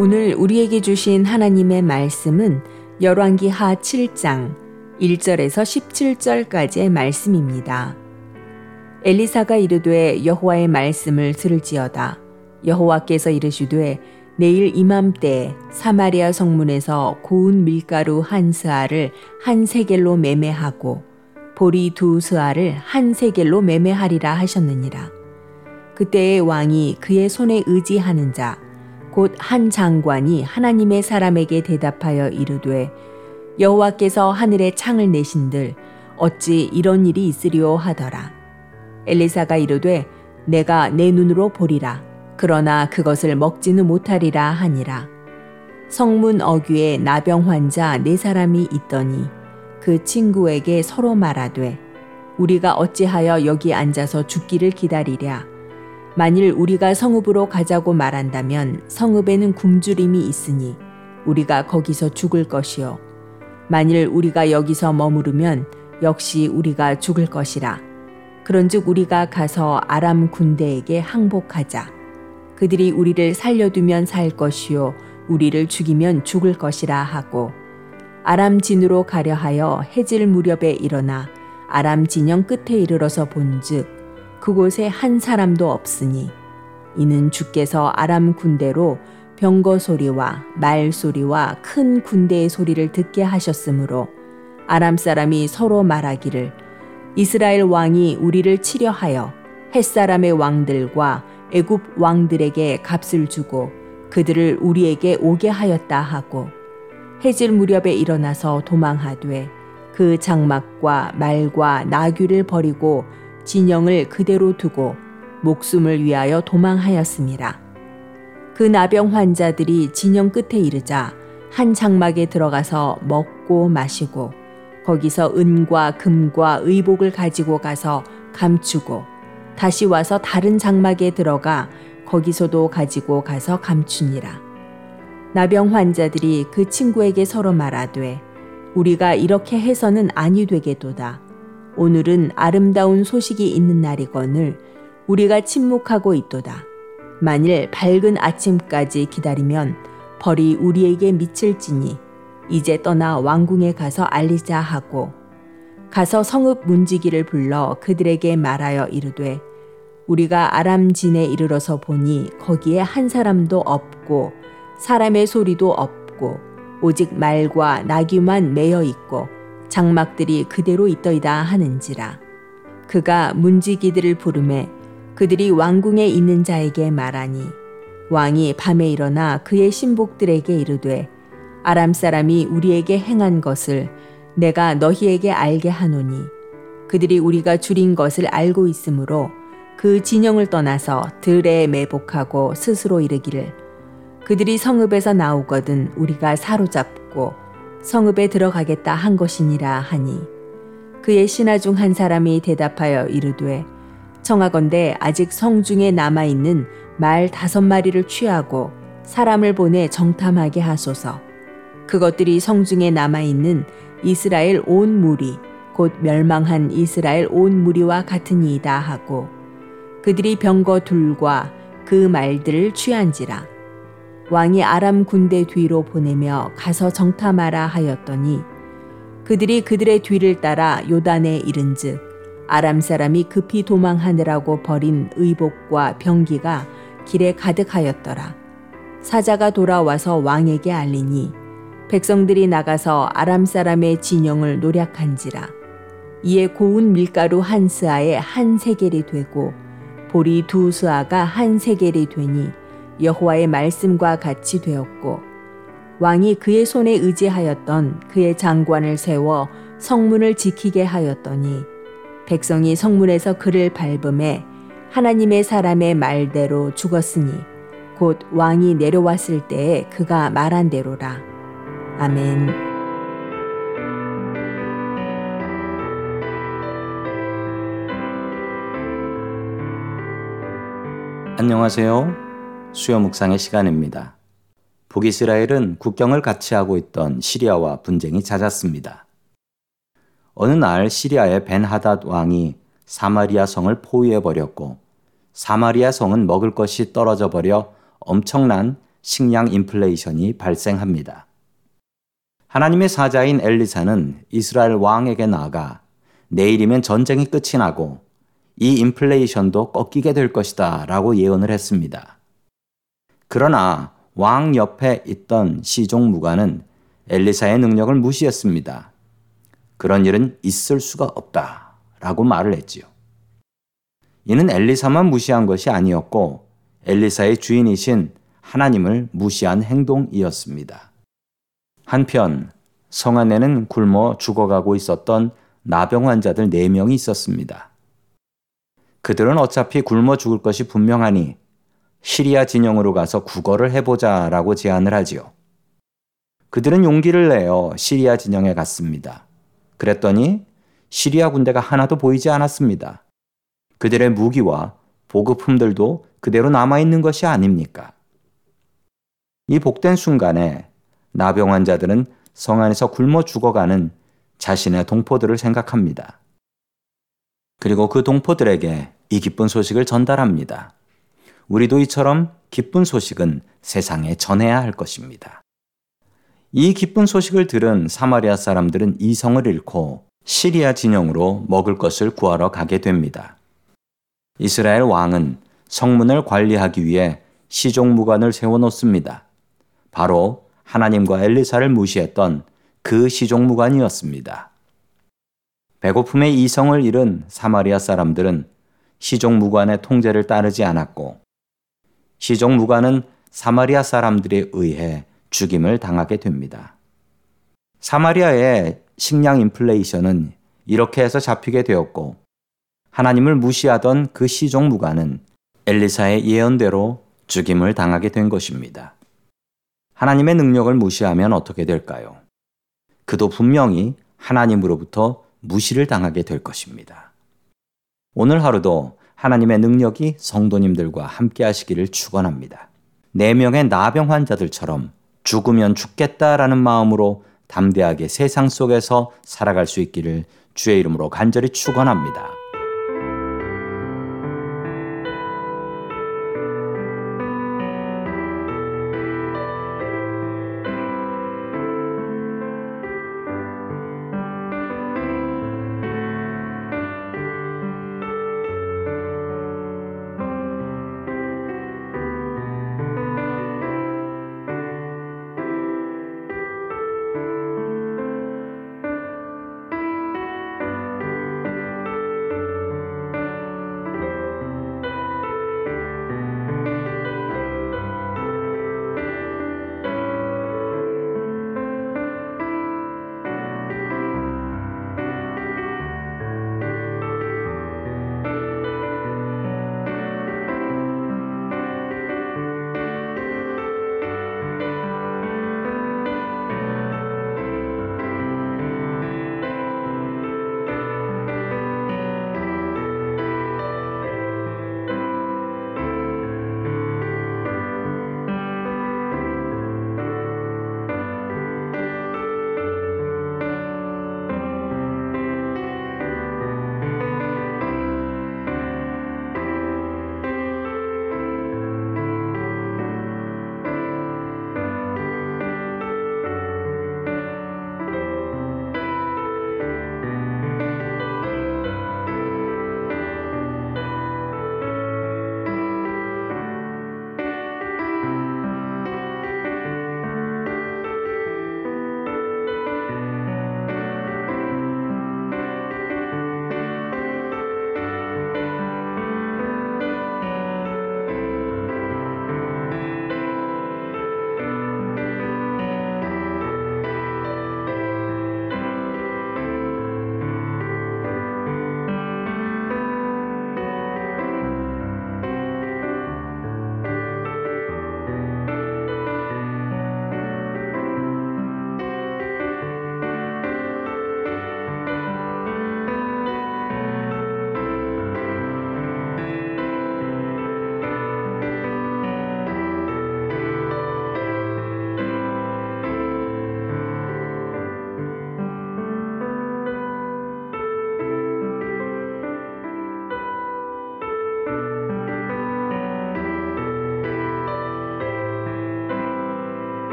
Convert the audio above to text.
오늘 우리에게 주신 하나님의 말씀은 열왕기 하 7장 1절에서 17절까지의 말씀입니다. 엘리사가 이르되 여호와의 말씀을 들을지어다. 여호와께서 이르시되 내일 이맘때 사마리아 성문에서 고운 밀가루 한 스아를 한 세겔로 매매하고 보리 두 스아를 한 세겔로 매매하리라 하셨느니라. 그때의 왕이 그의 손에 의지하는 자 곧 한 장관이 하나님의 사람에게 대답하여 이르되 여호와께서 하늘에 창을 내신들 어찌 이런 일이 있으리오 하더라. 엘리사가 이르되 내가 내 눈으로 보리라. 그러나 그것을 먹지는 못하리라 하니라. 성문 어귀에 나병 환자 네 사람이 있더니 그 친구에게 서로 말하되 우리가 어찌하여 여기 앉아서 죽기를 기다리랴. 만일 우리가 성읍으로 가자고 말한다면 성읍에는 굶주림이 있으니 우리가 거기서 죽을 것이요. 만일 우리가 여기서 머무르면 역시 우리가 죽을 것이라. 그런즉 우리가 가서 아람 군대에게 항복하자. 그들이 우리를 살려두면 살 것이요 우리를 죽이면 죽을 것이라 하고 아람 진으로 가려 하여 해질 무렵에 일어나 아람 진영 끝에 이르러서 본즉 그곳에 한 사람도 없으니 이는 주께서 아람 군대로 병거 소리와 말 소리와 큰 군대의 소리를 듣게 하셨으므로 아람 사람이 서로 말하기를 이스라엘 왕이 우리를 치려하여 햇사람의 왕들과 애굽 왕들에게 값을 주고 그들을 우리에게 오게 하였다 하고 해질 무렵에 일어나서 도망하되 그 장막과 말과 나귀를 버리고 진영을 그대로 두고 목숨을 위하여 도망하였습니다. 그 나병 환자들이 진영 끝에 이르자 한 장막에 들어가서 먹고 마시고 거기서 은과 금과 의복을 가지고 가서 감추고 다시 와서 다른 장막에 들어가 거기서도 가지고 가서 감추니라. 나병 환자들이 그 친구에게 서로 말하되 우리가 이렇게 해서는 아니 되게도다. 오늘은 아름다운 소식이 있는 날이거늘 우리가 침묵하고 있도다. 만일 밝은 아침까지 기다리면 벌이 우리에게 미칠지니 이제 떠나 왕궁에 가서 알리자 하고 가서 성읍 문지기를 불러 그들에게 말하여 이르되 우리가 아람진에 이르러서 보니 거기에 한 사람도 없고 사람의 소리도 없고 오직 말과 나귀만 매여 있고 장막들이 그대로 있더이다 하는지라. 그가 문지기들을 부르매 그들이 왕궁에 있는 자에게 말하니 왕이 밤에 일어나 그의 신복들에게 이르되 아람 사람이 우리에게 행한 것을 내가 너희에게 알게 하노니 그들이 우리가 줄인 것을 알고 있으므로 그 진영을 떠나서 들에 매복하고 스스로 이르기를 그들이 성읍에서 나오거든 우리가 사로잡고 성읍에 들어가겠다 한 것이니라 하니 그의 신하 중 한 사람이 대답하여 이르되 청하건대 아직 성 중에 남아 있는 말 다섯 마리를 취하고 사람을 보내 정탐하게 하소서 그것들이 성 중에 남아 있는 이스라엘 온 무리 곧 멸망한 이스라엘 온 무리와 같으니이다 하고 그들이 병거 둘과 그 말들을 취한지라. 왕이 아람 군대 뒤로 보내며 가서 정탐하라 하였더니 그들이 그들의 뒤를 따라 요단에 이른즉 아람 사람이 급히 도망하느라고 버린 의복과 병기가 길에 가득하였더라. 사자가 돌아와서 왕에게 알리니 백성들이 나가서 아람 사람의 진영을 노략한지라. 이에 고운 밀가루 한 스아에 한 세겔이 되고 보리 두 수아가 한 세겔이 되니 여호와의 말씀과 같이 되었고 왕이 그의 손에 의지하였던 그의 장관을 세워 성문을 지키게 하였더니 백성이 성문에서 그를 밟음에 하나님의 사람의 말대로 죽었으니 곧 왕이 내려왔을 때에 그가 말한 대로라. 아멘. 안녕하세요. 수요 묵상의 시간입니다. 북이스라엘은 국경을 같이 하고 있던 시리아와 분쟁이 잦았습니다. 어느 날 시리아의 벤하닷 왕이 사마리아 성을 포위해 버렸고 사마리아 성은 먹을 것이 떨어져 버려 엄청난 식량 인플레이션이 발생합니다. 하나님의 사자인 엘리사는 이스라엘 왕에게 나아가 내일이면 전쟁이 끝이 나고 이 인플레이션도 꺾이게 될 것이다 라고 예언을 했습니다. 그러나 왕 옆에 있던 시종 무관은 엘리사의 능력을 무시했습니다. 그런 일은 있을 수가 없다 라고 말을 했지요. 이는 엘리사만 무시한 것이 아니었고 엘리사의 주인이신 하나님을 무시한 행동이었습니다. 한편 성 안에는 굶어 죽어가고 있었던 나병 환자들 4명이 있었습니다. 그들은 어차피 굶어 죽을 것이 분명하니 시리아 진영으로 가서 구걸을 해보자 라고 제안을 하지요. 그들은 용기를 내어 시리아 진영에 갔습니다. 그랬더니 시리아 군대가 하나도 보이지 않았습니다. 그들의 무기와 보급품들도 그대로 남아있는 것이 아닙니까? 이 복된 순간에 나병 환자들은 성 안에서 굶어 죽어가는 자신의 동포들을 생각합니다. 그리고 그 동포들에게 이 기쁜 소식을 전달합니다. 우리도 이처럼 기쁜 소식은 세상에 전해야 할 것입니다. 이 기쁜 소식을 들은 사마리아 사람들은 이성을 잃고 시리아 진영으로 먹을 것을 구하러 가게 됩니다. 이스라엘 왕은 성문을 관리하기 위해 시종무관을 세워놓습니다. 바로 하나님과 엘리사를 무시했던 그 시종무관이었습니다. 배고픔의 이성을 잃은 사마리아 사람들은 시종무관의 통제를 따르지 않았고 시종무관은 사마리아 사람들에 의해 죽임을 당하게 됩니다. 사마리아의 식량 인플레이션은 이렇게 해서 잡히게 되었고 하나님을 무시하던 그 시종무관은 엘리사의 예언대로 죽임을 당하게 된 것입니다. 하나님의 능력을 무시하면 어떻게 될까요? 그도 분명히 하나님으로부터 무시를 당하게 될 것입니다. 오늘 하루도 하나님의 능력이 성도님들과 함께 하시기를 축원합니다. 네 명의 나병 환자들처럼 죽으면 죽겠다라는 마음으로 담대하게 세상 속에서 살아갈 수 있기를 주의 이름으로 간절히 축원합니다.